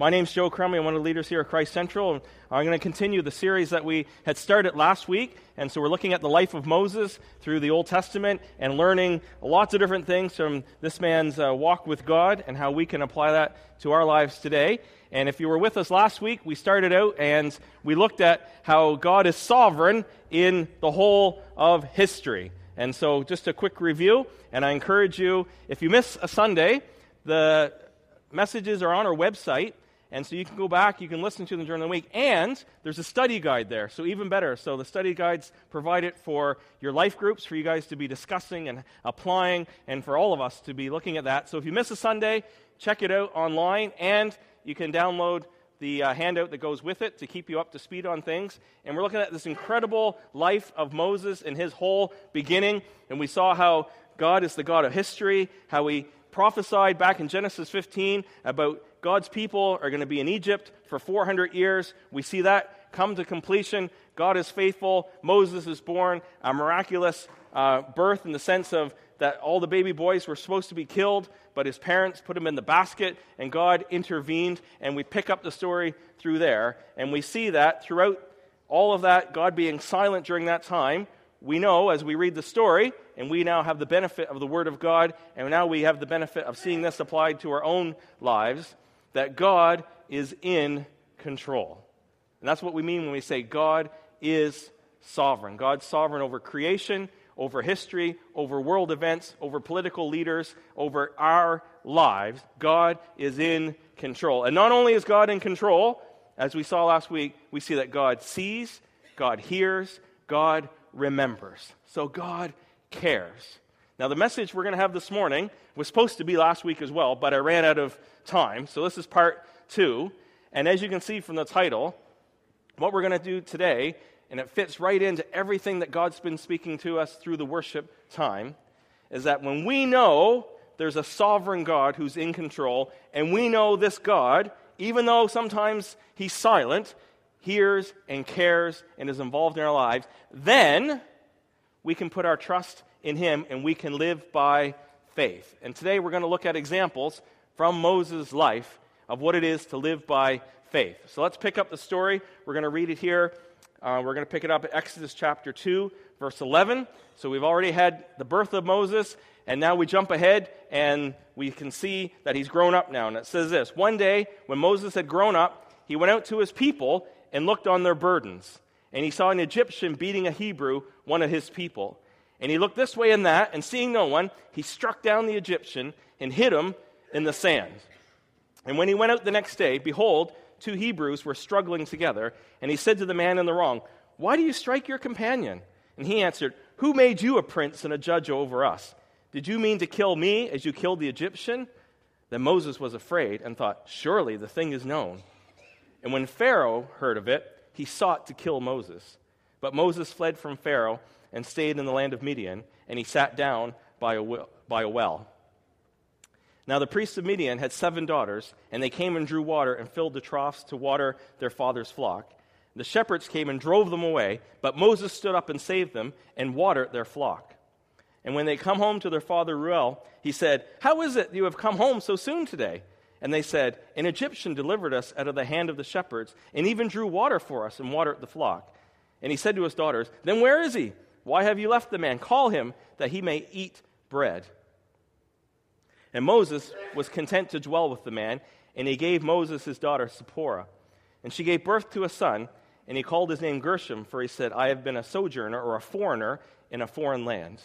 My name's Joe Crummy. I'm one of the leaders here at Christ Central. I'm going to continue the series that we had started last week. And so we're looking at the life of Moses through the Old Testament and learning lots of different things from this man's uh, walk with God and how we can apply that to our lives today. And if you were with us last week, we started out and we looked at how God is sovereign in the whole of history. And so just a quick review. And I encourage you, if you miss a Sunday, the messages are on our website and so you can go back, you can listen to them during the week. And there's a study guide there, so even better. So the study guides provide it for your life groups, for you guys to be discussing and applying, and for all of us to be looking at that. So if you miss a Sunday, check it out online, and you can download the uh, handout that goes with it to keep you up to speed on things. And we're looking at this incredible life of Moses and his whole beginning. And we saw how God is the God of history, how he prophesied back in Genesis 15 about God's people are going to be in Egypt for 400 years. We see that come to completion. God is faithful. Moses is born, a miraculous uh, birth in the sense of that all the baby boys were supposed to be killed, but his parents put him in the basket, and God intervened. And we pick up the story through there. And we see that throughout all of that, God being silent during that time, we know as we read the story, and we now have the benefit of the Word of God, and now we have the benefit of seeing this applied to our own lives that God is in control. And that's what we mean when we say God is sovereign. God's sovereign over creation, over history, over world events, over political leaders, over our lives. God is in control. And not only is God in control, as we saw last week, we see that God sees, God hears, God remembers. So God cares. Now, the message we're going to have this morning was supposed to be last week as well, but I ran out of time. So, this is part two. And as you can see from the title, what we're going to do today, and it fits right into everything that God's been speaking to us through the worship time, is that when we know there's a sovereign God who's in control, and we know this God, even though sometimes he's silent, hears and cares and is involved in our lives, then we can put our trust in Him and we can live by faith. And today we're going to look at examples from Moses' life of what it is to live by faith. So let's pick up the story. We're going to read it here. Uh, we're going to pick it up at Exodus chapter 2, verse 11. So we've already had the birth of Moses, and now we jump ahead and we can see that he's grown up now. And it says this One day, when Moses had grown up, he went out to his people and looked on their burdens. And he saw an Egyptian beating a Hebrew, one of his people. And he looked this way and that, and seeing no one, he struck down the Egyptian and hid him in the sand. And when he went out the next day, behold, two Hebrews were struggling together, and he said to the man in the wrong, Why do you strike your companion? And he answered, Who made you a prince and a judge over us? Did you mean to kill me as you killed the Egyptian? Then Moses was afraid and thought, Surely the thing is known. And when Pharaoh heard of it, he sought to kill Moses. But Moses fled from Pharaoh and stayed in the land of Midian, and he sat down by a, by a well. Now the priests of Midian had seven daughters, and they came and drew water and filled the troughs to water their father's flock. The shepherds came and drove them away, but Moses stood up and saved them and watered their flock. And when they come home to their father Reuel, he said, How is it you have come home so soon today? And they said, An Egyptian delivered us out of the hand of the shepherds, and even drew water for us and watered the flock. And he said to his daughters, Then where is he? Why have you left the man? Call him that he may eat bread. And Moses was content to dwell with the man, and he gave Moses his daughter Zipporah. And she gave birth to a son, and he called his name Gershom, for he said, I have been a sojourner or a foreigner in a foreign land.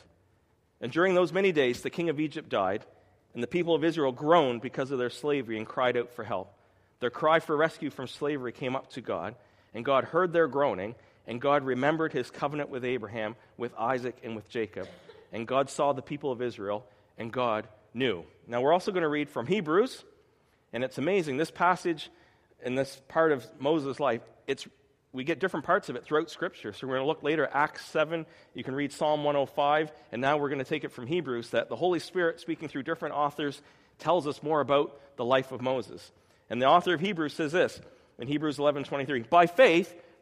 And during those many days, the king of Egypt died, and the people of Israel groaned because of their slavery and cried out for help. Their cry for rescue from slavery came up to God, and God heard their groaning and God remembered his covenant with Abraham, with Isaac, and with Jacob. And God saw the people of Israel, and God knew. Now, we're also going to read from Hebrews, and it's amazing. This passage in this part of Moses' life, it's, we get different parts of it throughout Scripture. So we're going to look later at Acts 7. You can read Psalm 105, and now we're going to take it from Hebrews that the Holy Spirit, speaking through different authors, tells us more about the life of Moses. And the author of Hebrews says this in Hebrews 11 23 By faith,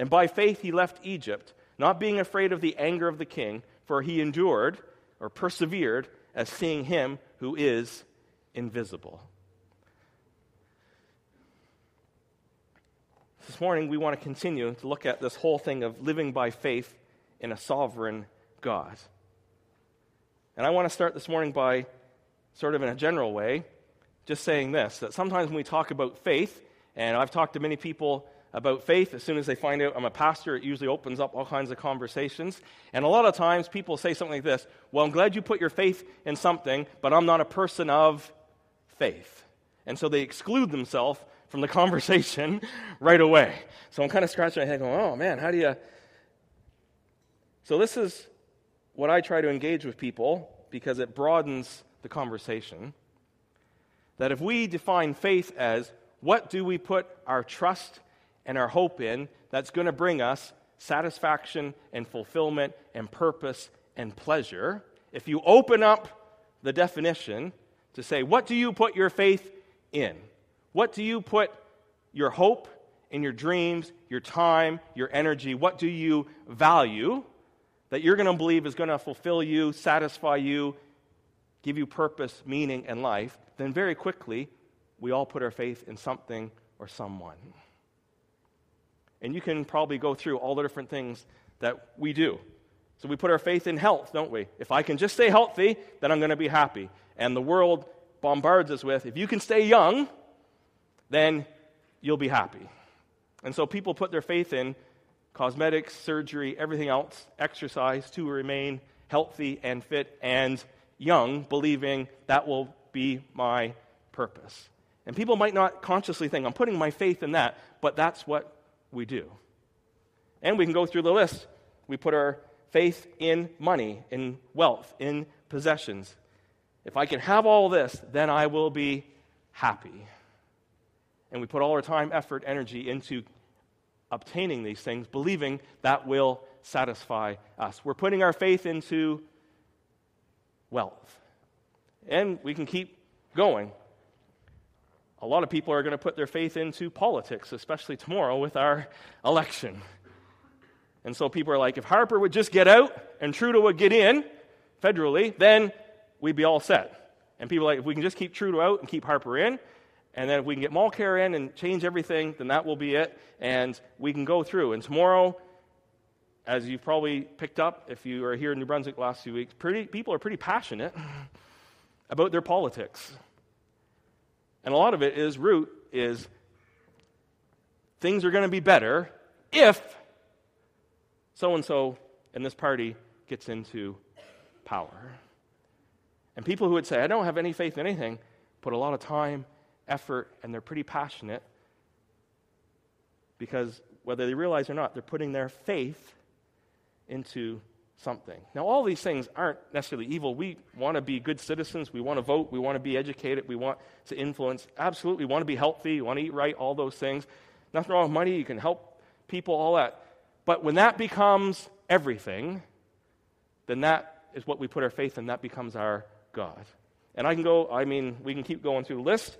And by faith he left Egypt, not being afraid of the anger of the king, for he endured or persevered as seeing him who is invisible. This morning, we want to continue to look at this whole thing of living by faith in a sovereign God. And I want to start this morning by, sort of in a general way, just saying this that sometimes when we talk about faith, and I've talked to many people about faith, as soon as they find out I'm a pastor, it usually opens up all kinds of conversations. And a lot of times people say something like this Well, I'm glad you put your faith in something, but I'm not a person of faith. And so they exclude themselves from the conversation right away. So I'm kind of scratching my head going, Oh man, how do you. So this is what I try to engage with people because it broadens the conversation. That if we define faith as what do we put our trust and our hope in that's going to bring us satisfaction and fulfillment and purpose and pleasure, if you open up the definition to say, what do you put your faith in? What do you put your hope in your dreams, your time, your energy? What do you value? that you're going to believe is going to fulfill you, satisfy you, give you purpose, meaning, and life, then very quickly we all put our faith in something or someone. And you can probably go through all the different things that we do. So we put our faith in health, don't we? If I can just stay healthy, then I'm going to be happy. And the world bombards us with if you can stay young, then you'll be happy. And so people put their faith in cosmetics, surgery, everything else, exercise to remain healthy and fit and young, believing that will be my purpose. And people might not consciously think, I'm putting my faith in that, but that's what we do. And we can go through the list. We put our faith in money, in wealth, in possessions. If I can have all this, then I will be happy. And we put all our time, effort, energy into obtaining these things, believing that will satisfy us. We're putting our faith into wealth. And we can keep going. A lot of people are going to put their faith into politics, especially tomorrow with our election. And so people are like, if Harper would just get out and Trudeau would get in federally, then we'd be all set. And people are like, if we can just keep Trudeau out and keep Harper in, and then if we can get Mulcair in and change everything, then that will be it. And we can go through. And tomorrow, as you've probably picked up if you are here in New Brunswick last few weeks, pretty, people are pretty passionate about their politics. And a lot of it is root is things are going to be better if so and so in this party gets into power. And people who would say, I don't have any faith in anything, put a lot of time effort, and they're pretty passionate because whether they realize or not, they're putting their faith into something. Now, all these things aren't necessarily evil. We want to be good citizens. We want to vote. We want to be educated. We want to influence. Absolutely. We want to be healthy. We want to eat right, all those things. Nothing wrong with money. You can help people, all that. But when that becomes everything, then that is what we put our faith in. That becomes our God. And I can go, I mean, we can keep going through the list.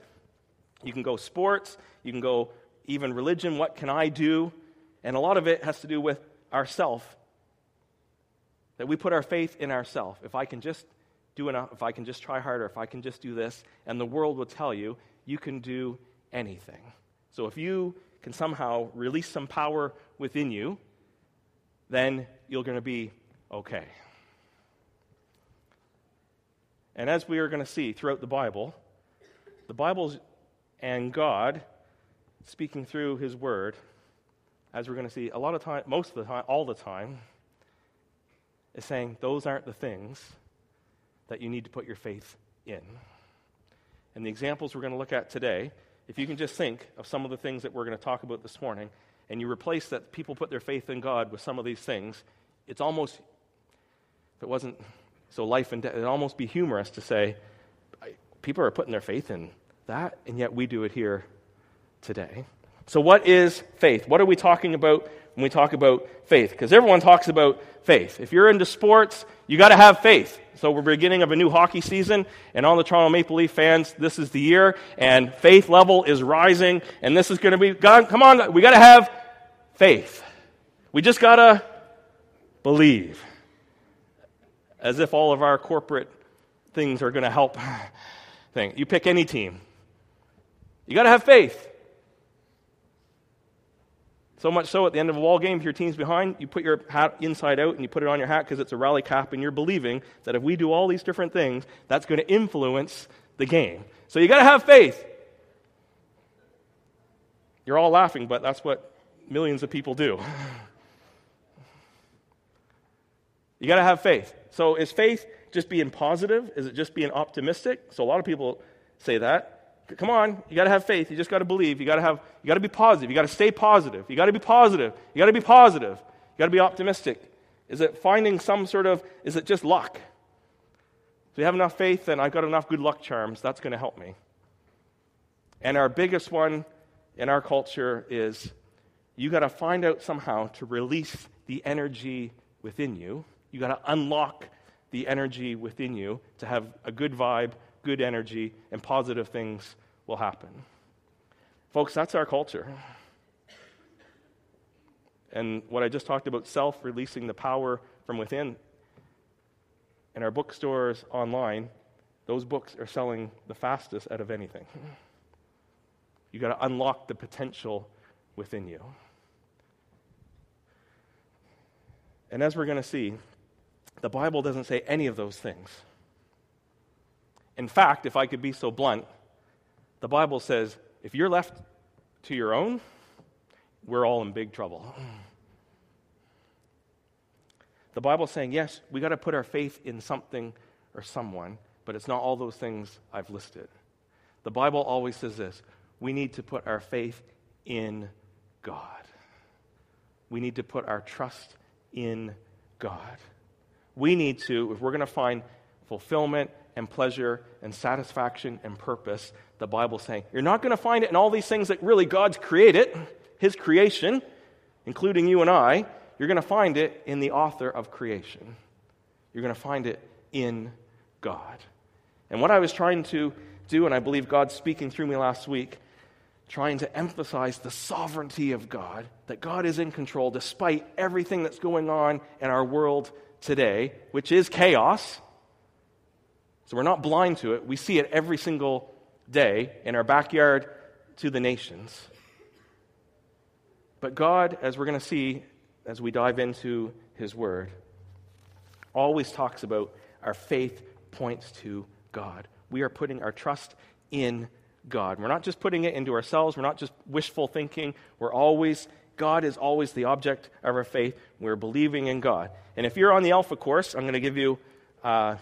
You can go sports, you can go even religion. What can I do? And a lot of it has to do with ourself. That we put our faith in ourself. If I can just do enough, if I can just try harder, if I can just do this, and the world will tell you, you can do anything. So if you can somehow release some power within you, then you're going to be okay. And as we are going to see throughout the Bible, the Bible's and God, speaking through His Word, as we're going to see a lot of time, most of the time, all the time, is saying those aren't the things that you need to put your faith in. And the examples we're going to look at today, if you can just think of some of the things that we're going to talk about this morning, and you replace that people put their faith in God with some of these things, it's almost, if it wasn't so life and death, it'd almost be humorous to say, people are putting their faith in that, and yet we do it here today. So, what is faith? What are we talking about when we talk about faith? Because everyone talks about faith. If you're into sports, you got to have faith. So, we're beginning of a new hockey season, and all the Toronto Maple Leaf fans, this is the year, and faith level is rising, and this is going to be, God, come on, we got to have faith. We just got to believe. As if all of our corporate things are going to help. Thing. You pick any team. You got to have faith. So much so, at the end of a ball game, if your team's behind, you put your hat inside out and you put it on your hat because it's a rally cap, and you're believing that if we do all these different things, that's going to influence the game. So you got to have faith. You're all laughing, but that's what millions of people do. You got to have faith. So is faith just being positive? Is it just being optimistic? So a lot of people say that. Come on, you got to have faith. You just got to believe. You got to have you got to be positive. You got to stay positive. You got to be positive. You got to be positive. You got to be optimistic. Is it finding some sort of is it just luck? If you have enough faith, then I've got enough good luck charms. That's going to help me. And our biggest one in our culture is you got to find out somehow to release the energy within you. You got to unlock the energy within you to have a good vibe, good energy, and positive things will happen. Folks, that's our culture. And what I just talked about, self releasing the power from within, in our bookstores online, those books are selling the fastest out of anything. You've got to unlock the potential within you. And as we're going to see, the Bible doesn't say any of those things. In fact, if I could be so blunt, the Bible says if you're left to your own, we're all in big trouble. The Bible's saying, yes, we got to put our faith in something or someone, but it's not all those things I've listed. The Bible always says this we need to put our faith in God. We need to put our trust in God we need to, if we're going to find fulfillment and pleasure and satisfaction and purpose, the Bible's saying, you're not going to find it in all these things that really God's created, His creation, including you and I. You're going to find it in the author of creation. You're going to find it in God. And what I was trying to do, and I believe God's speaking through me last week, trying to emphasize the sovereignty of God, that God is in control despite everything that's going on in our world today, which is chaos. So we're not blind to it. We see it every single day in our backyard to the nations. But God, as we're going to see as we dive into His Word, always talks about our faith points to God. We are putting our trust in God. We're not just putting it into ourselves, we're not just wishful thinking. We're always God is always the object of our faith. We're believing in God. And if you're on the Alpha course, I'm going to give you a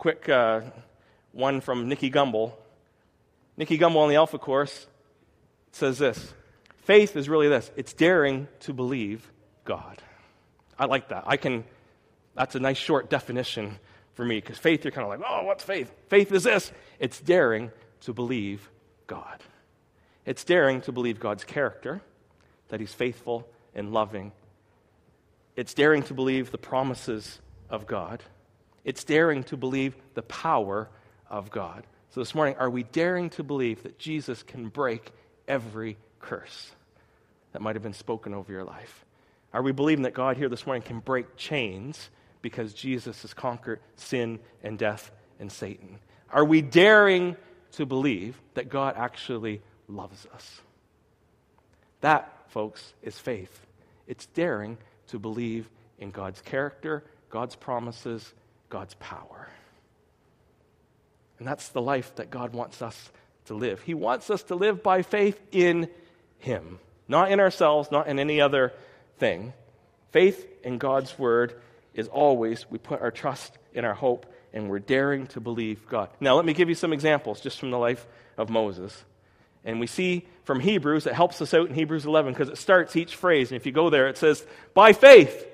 quick uh, one from Nicky Gumbel. Nicky Gumbel on the Alpha course says this Faith is really this it's daring to believe God. I like that. I can, that's a nice short definition for me because faith, you're kind of like, oh, what's faith? Faith is this it's daring to believe God. It's daring to believe God's character that He's faithful and loving. It's daring to believe the promises of God. It's daring to believe the power of God. So this morning, are we daring to believe that Jesus can break every curse that might have been spoken over your life? Are we believing that God here this morning can break chains because Jesus has conquered sin and death and Satan? Are we daring to believe that God actually loves us? That folks, is faith. It's daring to believe in God's character, God's promises, God's power. And that's the life that God wants us to live. He wants us to live by faith in Him, not in ourselves, not in any other thing. Faith in God's Word is always we put our trust in our hope and we're daring to believe God. Now, let me give you some examples just from the life of Moses. And we see from Hebrews, it helps us out in Hebrews 11 because it starts each phrase. And if you go there, it says, by faith.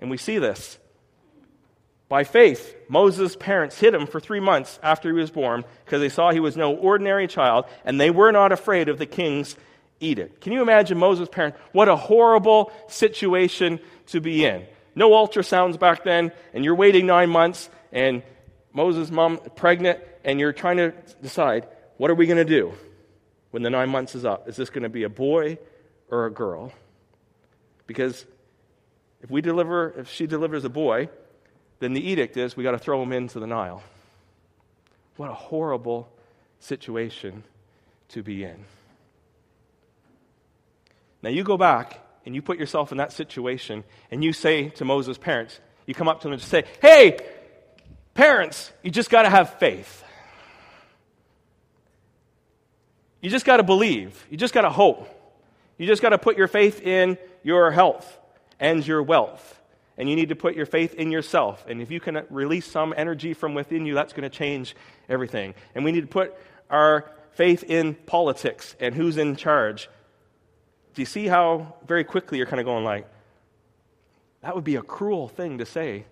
And we see this. By faith, Moses' parents hid him for three months after he was born because they saw he was no ordinary child and they were not afraid of the king's edict. Can you imagine Moses' parents? What a horrible situation to be in. No ultrasounds back then, and you're waiting nine months, and Moses' mom pregnant, and you're trying to decide what are we going to do when the nine months is up? Is this going to be a boy or a girl? Because if we deliver, if she delivers a boy, then the edict is we got to throw them into the Nile. What a horrible situation to be in. Now you go back and you put yourself in that situation and you say to Moses' parents, you come up to them and say, Hey, parents, you just got to have faith. You just got to believe. You just got to hope. You just got to put your faith in your health and your wealth. And you need to put your faith in yourself. And if you can release some energy from within you, that's going to change everything. And we need to put our faith in politics and who's in charge. Do you see how very quickly you're kind of going like, that would be a cruel thing to say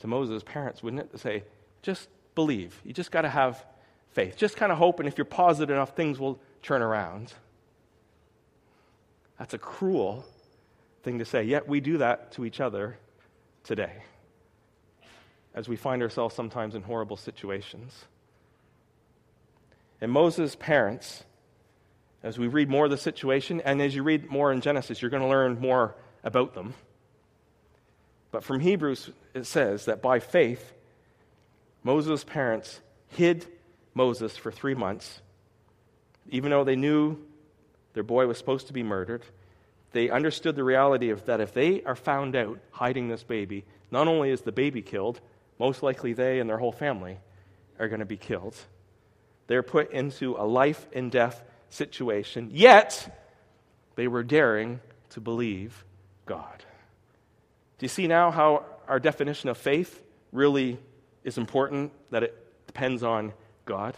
to Moses' parents, wouldn't it? To say, just believe. You just got to have faith. Just kind of hope, and if you're positive enough, things will turn around. That's a cruel thing to say. Yet we do that to each other today as we find ourselves sometimes in horrible situations. And Moses' parents, as we read more of the situation, and as you read more in Genesis, you're going to learn more about them. But from Hebrews, it says that by faith, Moses' parents hid Moses for three months, even though they knew their boy was supposed to be murdered. They understood the reality of that if they are found out hiding this baby, not only is the baby killed, most likely they and their whole family are going to be killed. They're put into a life and death situation, yet they were daring to believe God. Do you see now how our definition of faith really is important? That it depends on God.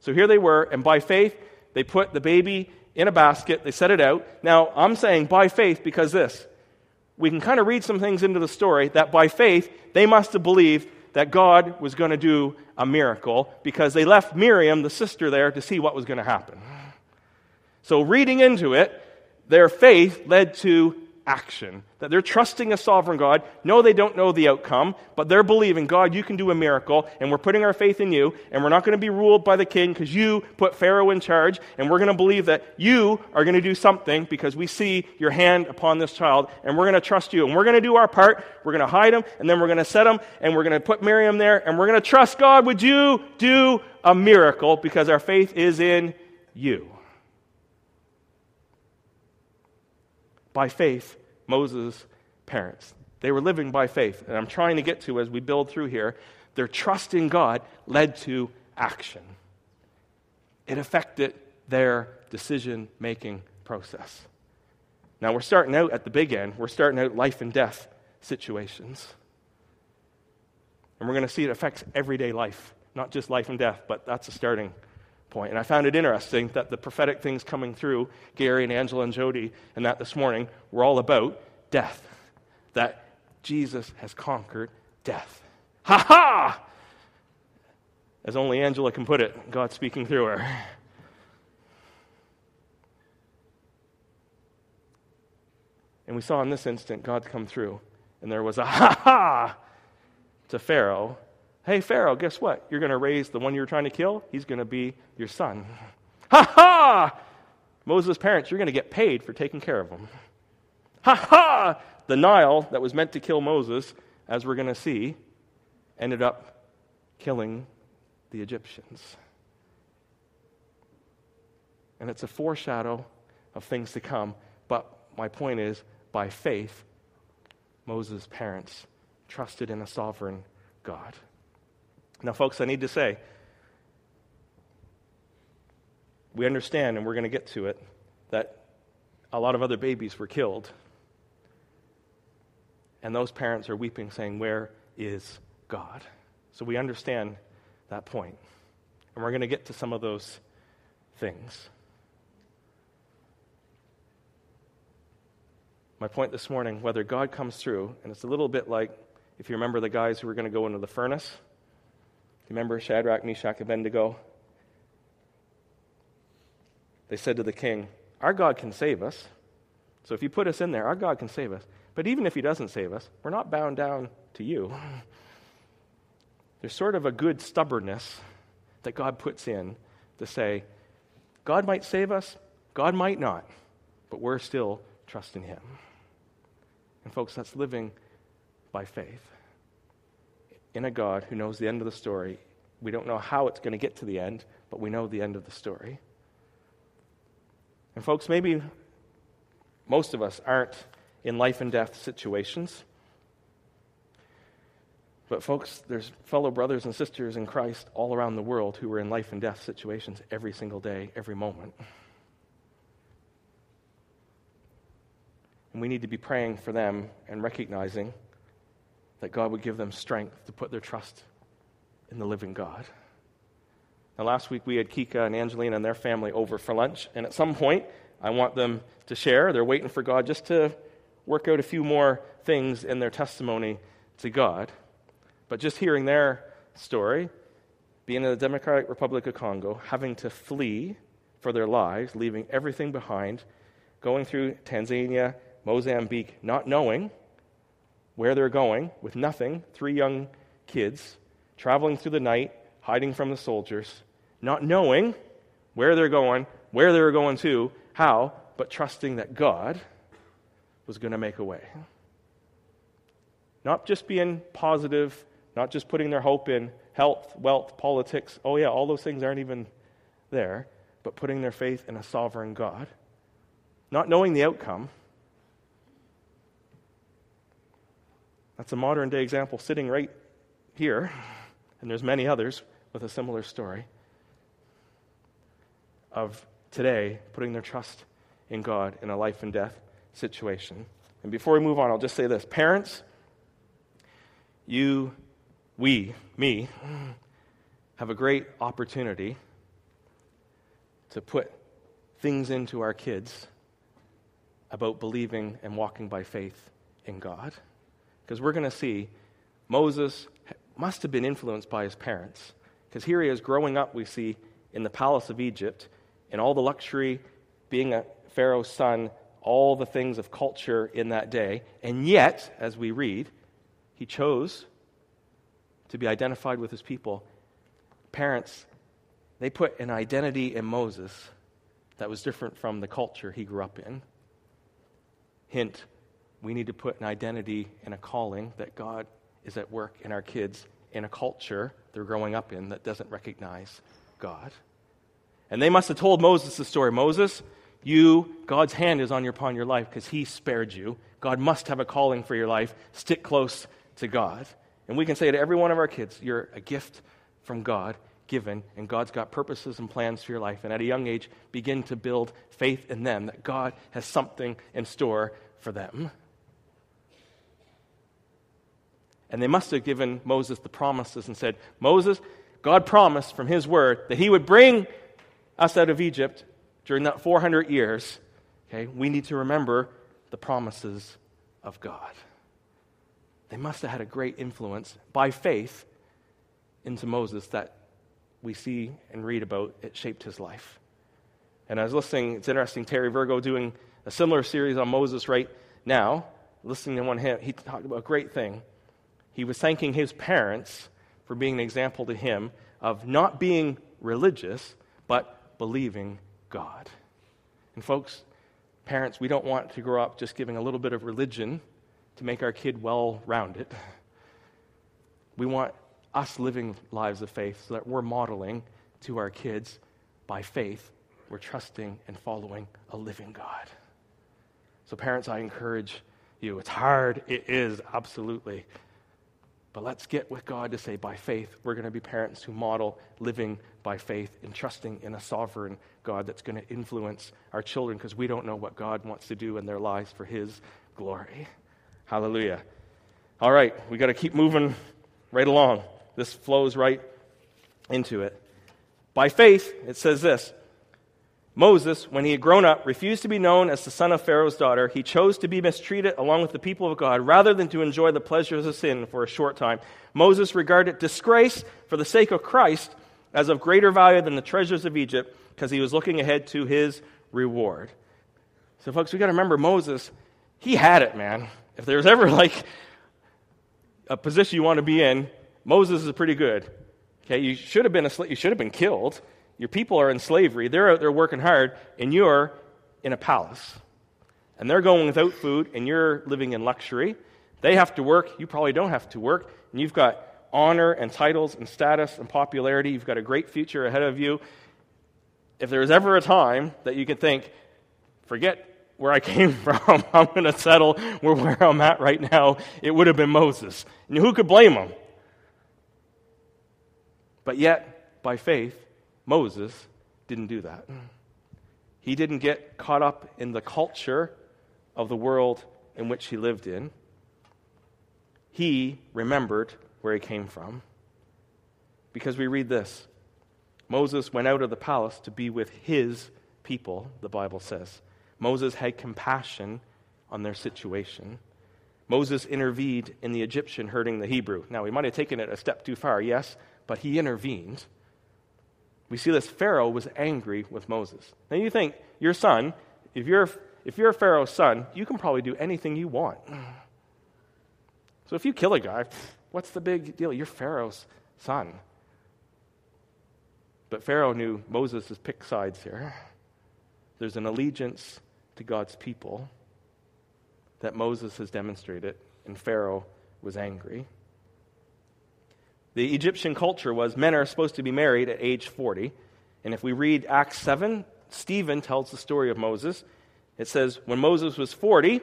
So here they were, and by faith, they put the baby in a basket, they set it out. Now, I'm saying by faith because this. We can kind of read some things into the story that by faith, they must have believed that God was going to do a miracle because they left Miriam, the sister, there to see what was going to happen. So, reading into it, their faith led to action. That they're trusting a sovereign God. No, they don't know the outcome, but they're believing, God, you can do a miracle, and we're putting our faith in you, and we're not going to be ruled by the king because you put Pharaoh in charge, and we're going to believe that you are going to do something because we see your hand upon this child, and we're going to trust you, and we're going to do our part. We're going to hide him, and then we're going to set him, and we're going to put Miriam there, and we're going to trust God. Would you do a miracle because our faith is in you? By faith Moses' parents. They were living by faith. And I'm trying to get to as we build through here, their trust in God led to action. It affected their decision making process. Now, we're starting out at the big end. We're starting out life and death situations. And we're going to see it affects everyday life, not just life and death, but that's a starting point. And I found it interesting that the prophetic things coming through, Gary and Angela and Jody, and that this morning, were all about death. That Jesus has conquered death. Ha ha! As only Angela can put it, God speaking through her. And we saw in this instant God come through, and there was a ha ha to Pharaoh Hey, Pharaoh, guess what? You're going to raise the one you're trying to kill. He's going to be your son. Ha ha! Moses' parents, you're going to get paid for taking care of him. Ha ha! The Nile that was meant to kill Moses, as we're going to see, ended up killing the Egyptians. And it's a foreshadow of things to come. But my point is, by faith, Moses' parents trusted in a sovereign God. Now, folks, I need to say, we understand, and we're going to get to it, that a lot of other babies were killed. And those parents are weeping, saying, Where is God? So we understand that point. And we're going to get to some of those things. My point this morning whether God comes through, and it's a little bit like If you remember the guys who were going to go into the furnace, remember Shadrach, Meshach, Abednego? They said to the king, Our God can save us. So if you put us in there, our God can save us. But even if he doesn't save us, we're not bound down to you. There's sort of a good stubbornness that God puts in to say, God might save us, God might not, but we're still trusting him. And folks, that's living by faith in a God who knows the end of the story. We don't know how it's going to get to the end, but we know the end of the story. And, folks, maybe most of us aren't in life and death situations. But, folks, there's fellow brothers and sisters in Christ all around the world who are in life and death situations every single day, every moment. And we need to be praying for them and recognizing that God would give them strength to put their trust in the living God. Now, last week we had Kika and Angelina and their family over for lunch, and at some point I want them to share. They're waiting for God just to work out a few more things in their testimony to God. But just hearing their story, being in the Democratic Republic of Congo, having to flee for their lives, leaving everything behind, going through Tanzania, Mozambique, not knowing where they're going, with nothing, three young kids, traveling through the night, hiding from the soldiers, not knowing where they're going, where they're going to, how, but trusting that God was going to make a way. Not just being positive, not just putting their hope in health, wealth, politics. Oh, yeah, all those things aren't even there, but putting their faith in a sovereign God. Not knowing the outcome. That's a modern day example sitting right here, and there's many others with a similar story of today putting their trust in God in a life and death situation. And before we move on, I'll just say this Parents, you, we, me, have a great opportunity to put things into our kids about believing and walking by faith in God. Because we're going to see Moses must have been influenced by his parents. Because here he is growing up, we see, in the palace of Egypt, in all the luxury, being a Pharaoh's son, all the things of culture in that day. And yet, as we read, he chose to be identified with his people. Parents, they put an identity in Moses that was different from the culture he grew up in. Hint, we need to put an identity and a calling that God is at work in our kids in a culture they're growing up in that doesn't recognize God. And they must have told Moses the story Moses, you, God's hand is on your, upon your life because he spared you. God must have a calling for your life. Stick close to God. And we can say to every one of our kids, you're a gift from God given, and God's got purposes and plans for your life. And at a young age, begin to build faith in them that God has something in store for them. And they must have given Moses the promises and said, Moses, God promised from his word that he would bring us out of Egypt during that 400 years. Okay, we need to remember the promises of God. They must have had a great influence by faith into Moses that we see and read about. It shaped his life. And I was listening, it's interesting, Terry Virgo doing a similar series on Moses right now. Listening to one him, he talked about a great thing he was thanking his parents for being an example to him of not being religious, but believing God. And, folks, parents, we don't want to grow up just giving a little bit of religion to make our kid well rounded. We want us living lives of faith so that we're modeling to our kids by faith, we're trusting and following a living God. So, parents, I encourage you. It's hard. It is, absolutely. But let's get with God to say, by faith, we're going to be parents who model living by faith and trusting in a sovereign God that's going to influence our children because we don't know what God wants to do in their lives for His glory. Hallelujah. All right, we got to keep moving right along. This flows right into it. By faith, it says this Moses, when he had grown up, refused to be known as the son of Pharaoh's daughter. He chose to be mistreated along with the people of God rather than to enjoy the pleasures of sin for a short time. Moses regarded disgrace for the sake of Christ as of greater value than the treasures of Egypt because he was looking ahead to his reward. So, folks, we got to remember Moses, he had it, man. If there's ever like a position you want to be in, Moses is pretty good. Okay, you should have been a you should have been killed. Your people are in slavery. They're out there working hard, and you're in a palace. And they're going without food, and you're living in luxury. They have to work. You probably don't have to work. And you've got honor and titles and status and popularity. You've got a great future ahead of you. If there was ever a time that you could think, forget where I came from, I'm going to settle where, where I'm at right now, it would have been Moses. And who could blame him? But yet, by faith, Moses didn't do that. He didn't get caught up in the culture of the world in which he lived in. He remembered where he came from. Because we read this Moses went out of the palace to be with his people, the Bible says. Moses had compassion on their situation. Moses intervened in the Egyptian hurting the Hebrew. Now, he might have taken it a step too far, yes, but he intervened. We see this Pharaoh was angry with Moses. Now you think, your son, if you're, if you're Pharaoh's son, you can probably do anything you want. So if you kill a guy, what's the big deal? You're Pharaoh's son. But Pharaoh knew Moses has picked sides here. There's an allegiance to God's people that Moses has demonstrated, and Pharaoh was angry. The Egyptian culture was men are supposed to be married at age 40. And if we read Acts 7, Stephen tells the story of Moses. It says, when Moses was 40,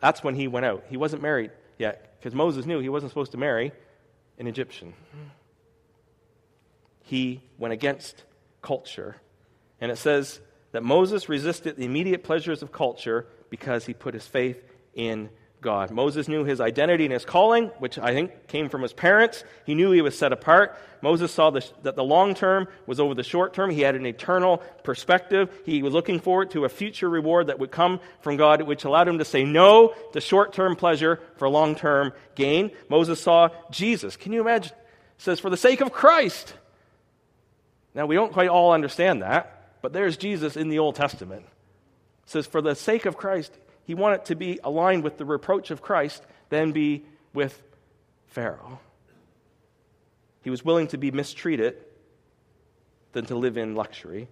that's when he went out. He wasn't married yet because Moses knew he wasn't supposed to marry an Egyptian. He went against culture. And it says that Moses resisted the immediate pleasures of culture because he put his faith in God. Moses knew his identity and his calling, which I think came from his parents. He knew he was set apart. Moses saw the, that the long term was over the short term. He had an eternal perspective. He was looking forward to a future reward that would come from God, which allowed him to say no to short term pleasure for long term gain. Moses saw Jesus. Can you imagine? It says, for the sake of Christ. Now, we don't quite all understand that, but there's Jesus in the Old Testament. It says, for the sake of Christ, he wanted to be aligned with the reproach of Christ than be with Pharaoh. He was willing to be mistreated than to live in luxury.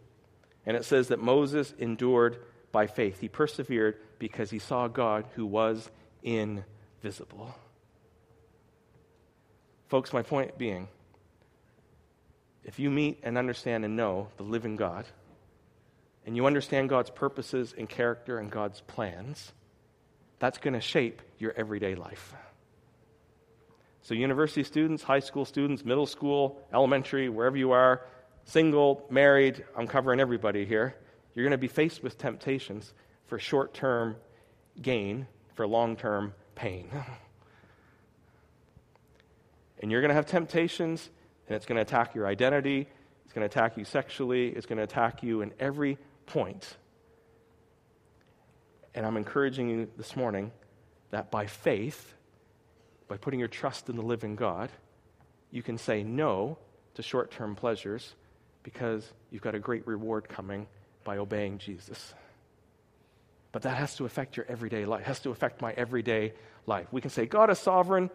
And it says that Moses endured by faith. He persevered because he saw God who was invisible. Folks, my point being if you meet and understand and know the living God, and you understand God's purposes and character and God's plans, that's going to shape your everyday life. So, university students, high school students, middle school, elementary, wherever you are, single, married, I'm covering everybody here. You're going to be faced with temptations for short term gain, for long term pain. And you're going to have temptations, and it's going to attack your identity, it's going to attack you sexually, it's going to attack you in every point. And I'm encouraging you this morning that by faith, by putting your trust in the living God, you can say no to short term pleasures because you've got a great reward coming by obeying Jesus. But that has to affect your everyday life, it has to affect my everyday life. We can say, God is sovereign,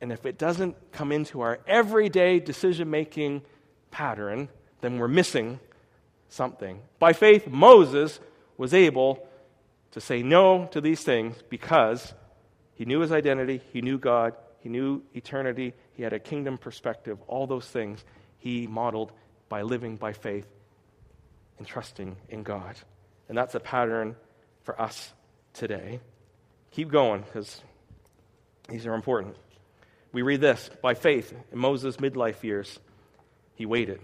and if it doesn't come into our everyday decision making pattern, then we're missing something. By faith, Moses was able to say no to these things because he knew his identity, he knew God, he knew eternity, he had a kingdom perspective. All those things he modeled by living by faith and trusting in God. And that's a pattern for us today. Keep going because these are important. We read this by faith in Moses' midlife years, he waited.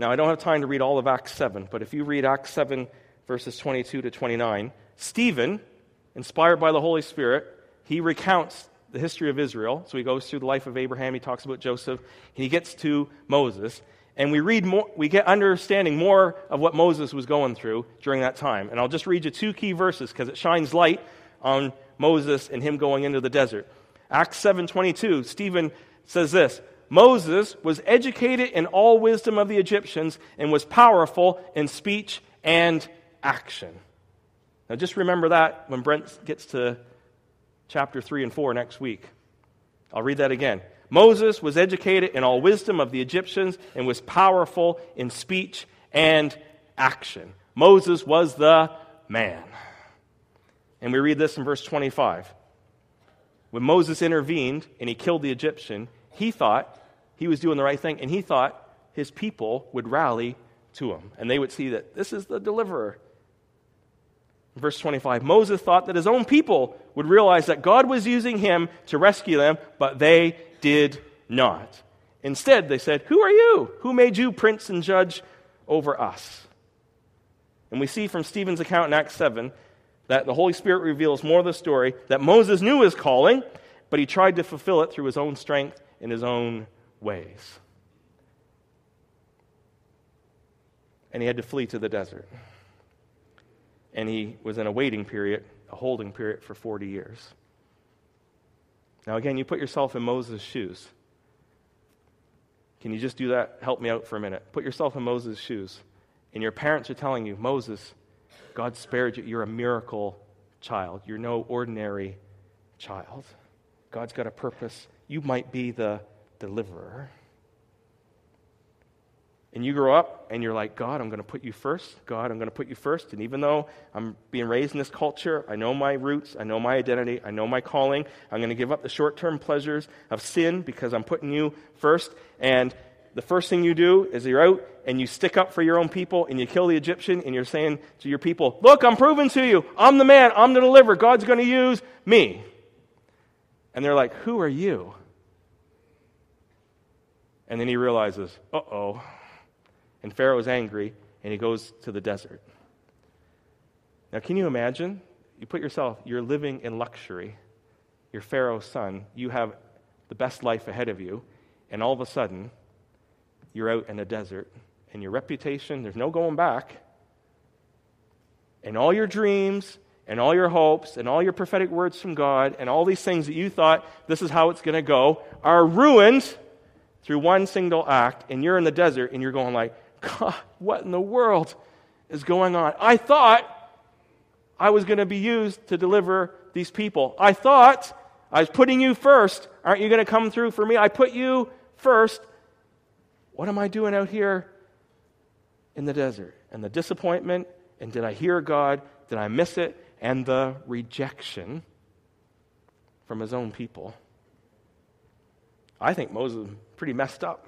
Now, I don't have time to read all of Acts 7, but if you read Acts 7, verses 22 to 29, Stephen, inspired by the Holy Spirit, he recounts the history of Israel. So he goes through the life of Abraham, he talks about Joseph, and he gets to Moses. And we read more, we get understanding more of what Moses was going through during that time. And I'll just read you two key verses because it shines light on Moses and him going into the desert. Acts 7:22, Stephen says this, Moses was educated in all wisdom of the Egyptians and was powerful in speech and action. Now just remember that when Brent gets to chapter 3 and 4 next week. I'll read that again. Moses was educated in all wisdom of the Egyptians and was powerful in speech and action. Moses was the man. And we read this in verse 25. When Moses intervened and he killed the Egyptian, he thought he was doing the right thing, and he thought his people would rally to him, and they would see that this is the deliverer. Verse 25 Moses thought that his own people would realize that God was using him to rescue them, but they did not. Instead, they said, Who are you? Who made you prince and judge over us? And we see from Stephen's account in Acts 7 that the Holy Spirit reveals more of the story that Moses knew his calling, but he tried to fulfill it through his own strength and his own ways. And he had to flee to the desert. And he was in a waiting period, a holding period for 40 years. Now, again, you put yourself in Moses' shoes. Can you just do that? Help me out for a minute. Put yourself in Moses' shoes. And your parents are telling you, Moses, God spared you. You're a miracle child. You're no ordinary child. God's got a purpose. You might be the deliverer. And you grow up and you're like, God, I'm going to put you first. God, I'm going to put you first. And even though I'm being raised in this culture, I know my roots, I know my identity, I know my calling. I'm going to give up the short term pleasures of sin because I'm putting you first. And the first thing you do is you're out and you stick up for your own people and you kill the Egyptian and you're saying to your people, Look, I'm proven to you, I'm the man, I'm the deliverer. God's going to use me. And they're like, Who are you? And then he realizes, uh oh. And Pharaoh is angry, and he goes to the desert. Now, can you imagine? You put yourself, you're living in luxury. You're Pharaoh's son. You have the best life ahead of you. And all of a sudden, you're out in a desert. And your reputation, there's no going back. And all your dreams, and all your hopes, and all your prophetic words from God, and all these things that you thought this is how it's going to go, are ruined through one single act, and you're in the desert and you're going like, God, what in the world is going on? I thought I was going to be used to deliver these people. I thought I was putting you first. Aren't you going to come through for me? I put you first. What am I doing out here in the desert? And the disappointment, and did I hear God? Did I miss it? And the rejection from his own people. I think Moses pretty messed up.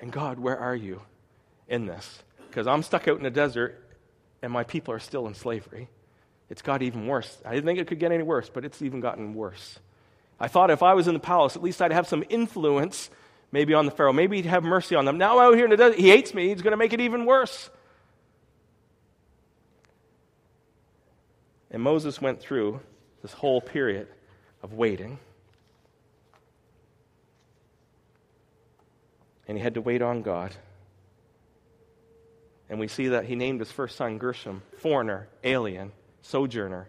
And God, where are you in this? Because I'm stuck out in the desert and my people are still in slavery. It's got even worse. I didn't think it could get any worse, but it's even gotten worse. I thought if I was in the palace, at least I'd have some influence maybe on the Pharaoh. Maybe he'd have mercy on them. Now I'm out here in the desert, he hates me. He's going to make it even worse. And Moses went through this whole period of waiting. And he had to wait on God. And we see that he named his first son Gershom, foreigner, alien, sojourner.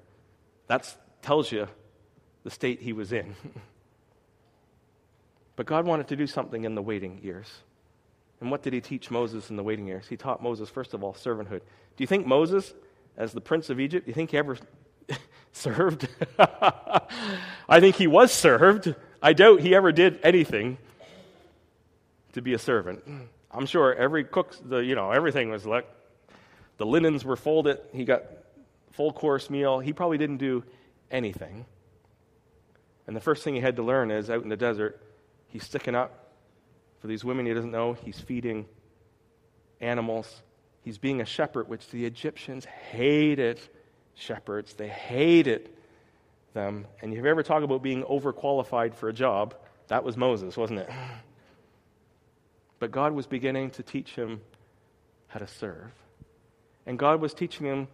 That tells you the state he was in. but God wanted to do something in the waiting years. And what did he teach Moses in the waiting years? He taught Moses, first of all, servanthood. Do you think Moses, as the prince of Egypt, do you think he ever served. I think he was served. I doubt he ever did anything to be a servant. I'm sure every cook, the, you know, everything was like the linens were folded. He got full course meal. He probably didn't do anything. And the first thing he had to learn is out in the desert, he's sticking up for these women he doesn't know. He's feeding animals. He's being a shepherd, which the Egyptians hated shepherds. They hated them. And if you ever talk about being overqualified for a job, that was Moses, wasn't it? But God was beginning to teach him how to serve. And God was teaching him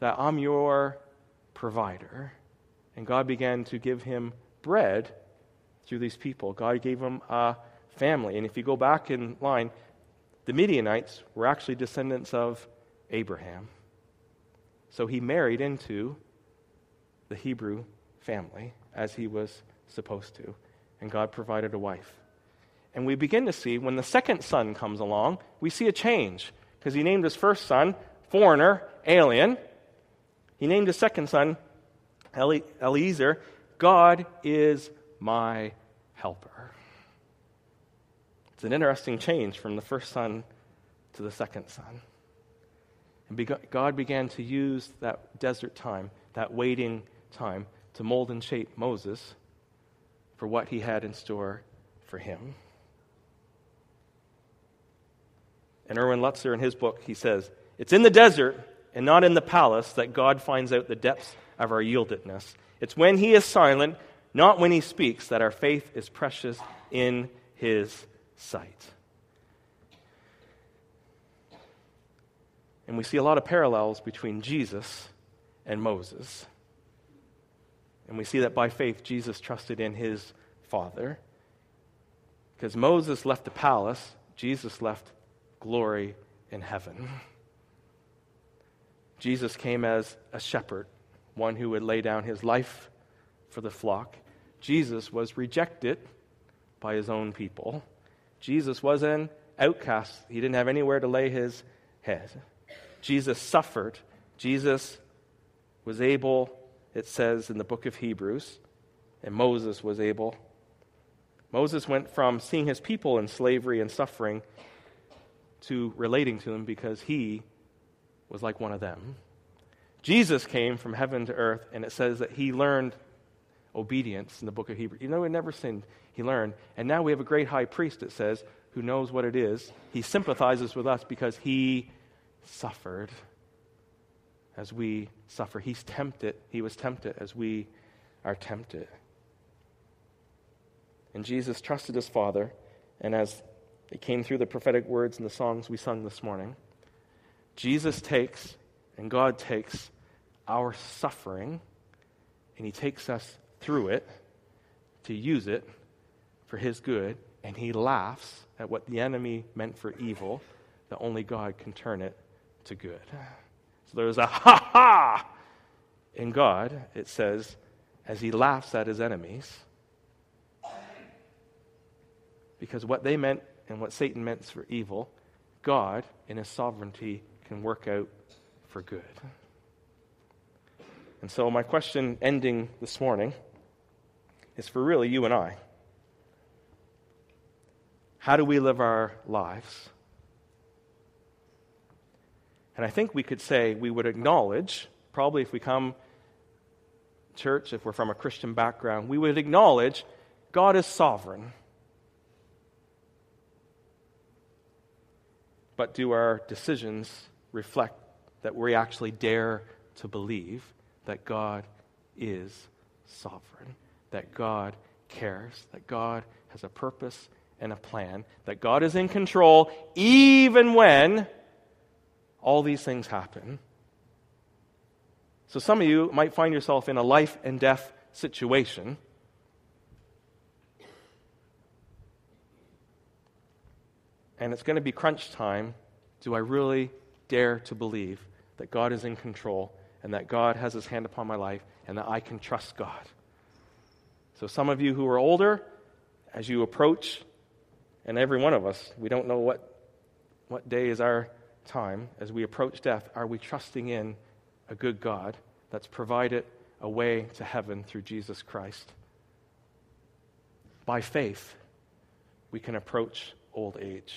that I'm your provider. And God began to give him bread through these people. God gave him a family. And if you go back in line, the Midianites were actually descendants of Abraham. So he married into the Hebrew family as he was supposed to. And God provided a wife. And we begin to see when the second son comes along, we see a change because he named his first son foreigner, alien. He named his second son Eliezer. God is my helper. It's an interesting change from the first son to the second son. And God began to use that desert time, that waiting time, to mold and shape Moses for what he had in store for him. And Erwin Lutzer, in his book, he says, It's in the desert and not in the palace that God finds out the depths of our yieldedness. It's when he is silent, not when he speaks, that our faith is precious in his sight. And we see a lot of parallels between Jesus and Moses. And we see that by faith, Jesus trusted in his Father. Because Moses left the palace, Jesus left glory in heaven. Jesus came as a shepherd, one who would lay down his life for the flock. Jesus was rejected by his own people. Jesus was an outcast. He didn't have anywhere to lay his head. Jesus suffered. Jesus was able, it says in the book of Hebrews, and Moses was able. Moses went from seeing his people in slavery and suffering to relating to them because he was like one of them. Jesus came from heaven to earth, and it says that he learned obedience in the book of Hebrews. You know, he never sinned, he learned. And now we have a great high priest, it says, who knows what it is. He sympathizes with us because he suffered as we suffer. He's tempted. He was tempted as we are tempted. And Jesus trusted his Father, and as it came through the prophetic words and the songs we sung this morning, Jesus takes and God takes our suffering and he takes us through it to use it for his good, and he laughs at what the enemy meant for evil, that only God can turn it to good. So there's a ha ha in God, it says, as he laughs at his enemies. Because what they meant and what Satan meant for evil, God, in his sovereignty, can work out for good. And so, my question ending this morning is for really you and I. How do we live our lives? And I think we could say we would acknowledge, probably if we come church, if we're from a Christian background, we would acknowledge God is sovereign. But do our decisions reflect that we actually dare to believe that God is sovereign, that God cares, that God has a purpose and a plan, that God is in control even when all these things happen. So some of you might find yourself in a life and death situation. And it's going to be crunch time. Do I really dare to believe that God is in control and that God has his hand upon my life and that I can trust God? So, some of you who are older, as you approach, and every one of us, we don't know what, what day is our time, as we approach death, are we trusting in a good God that's provided a way to heaven through Jesus Christ? By faith, we can approach old age.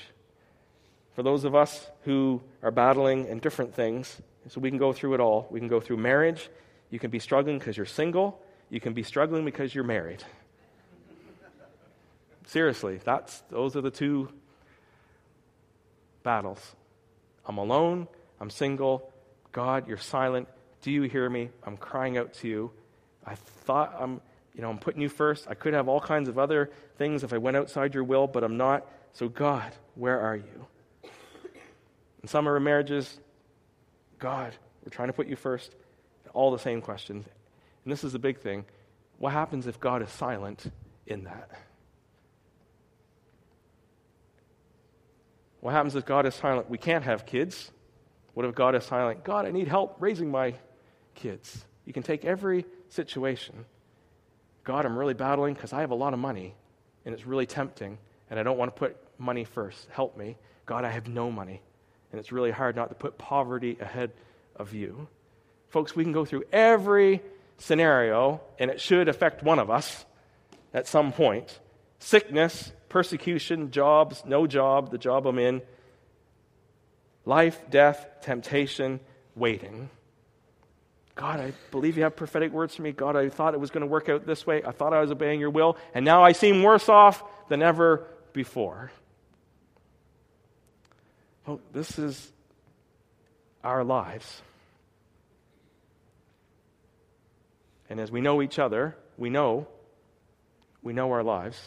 For those of us who are battling in different things, so we can go through it all. We can go through marriage. You can be struggling because you're single. You can be struggling because you're married. Seriously, that's, those are the two battles. I'm alone. I'm single. God, you're silent. Do you hear me? I'm crying out to you. I thought I'm, you know, I'm putting you first. I could have all kinds of other things if I went outside your will, but I'm not. So, God, where are you? In some of our marriages, God, we're trying to put you first. All the same questions. And this is the big thing. What happens if God is silent in that. What happens if God is silent? We can't have kids. What if God is silent? God, I need help raising my kids. You can take every situation. God, I'm really battling because I have a lot of money and it's really tempting and I don't want to put money first. Help me. God, I have no money and it's really hard not to put poverty ahead of you. Folks, we can go through every scenario and it should affect one of us at some point sickness, persecution, jobs, no job, the job I'm in, life, death, temptation, waiting. God, I believe you have prophetic words for me. God, I thought it was going to work out this way. I thought I was obeying your will, and now I seem worse off than ever before. Well, this is our lives. And as we know each other, we know we know our lives.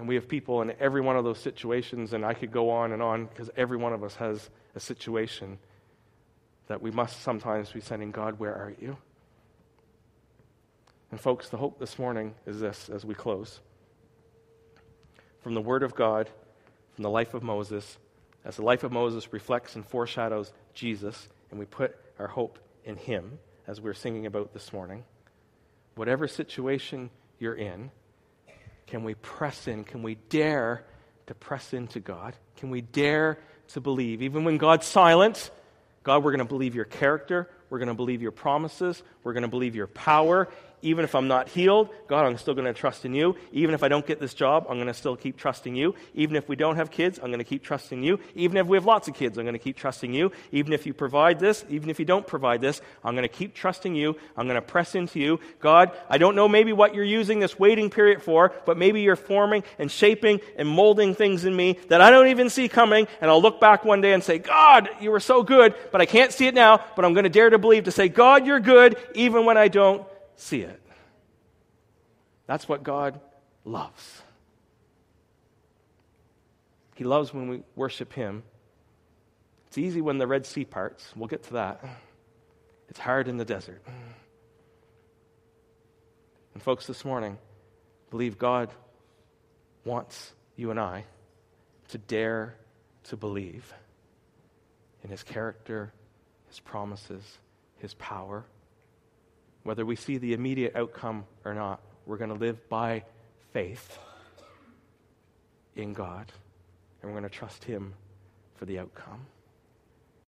And we have people in every one of those situations, and I could go on and on because every one of us has a situation that we must sometimes be sending God, where are you? And, folks, the hope this morning is this as we close. From the Word of God, from the life of Moses, as the life of Moses reflects and foreshadows Jesus, and we put our hope in Him, as we we're singing about this morning, whatever situation you're in, can we press in? Can we dare to press into God? Can we dare to believe? Even when God's silent, God, we're going to believe your character. We're going to believe your promises. We're going to believe your power. Even if I'm not healed, God, I'm still going to trust in you. Even if I don't get this job, I'm going to still keep trusting you. Even if we don't have kids, I'm going to keep trusting you. Even if we have lots of kids, I'm going to keep trusting you. Even if you provide this, even if you don't provide this, I'm going to keep trusting you. I'm going to press into you. God, I don't know maybe what you're using this waiting period for, but maybe you're forming and shaping and molding things in me that I don't even see coming. And I'll look back one day and say, God, you were so good, but I can't see it now, but I'm going to dare to believe to say, God, you're good, even when I don't see it. That's what God loves. He loves when we worship Him. It's easy when the Red Sea parts. We'll get to that. It's hard in the desert. And, folks, this morning, believe God wants you and I to dare to believe in His character, His promises, His power whether we see the immediate outcome or not, we're going to live by faith in God, and we're going to trust Him for the outcome.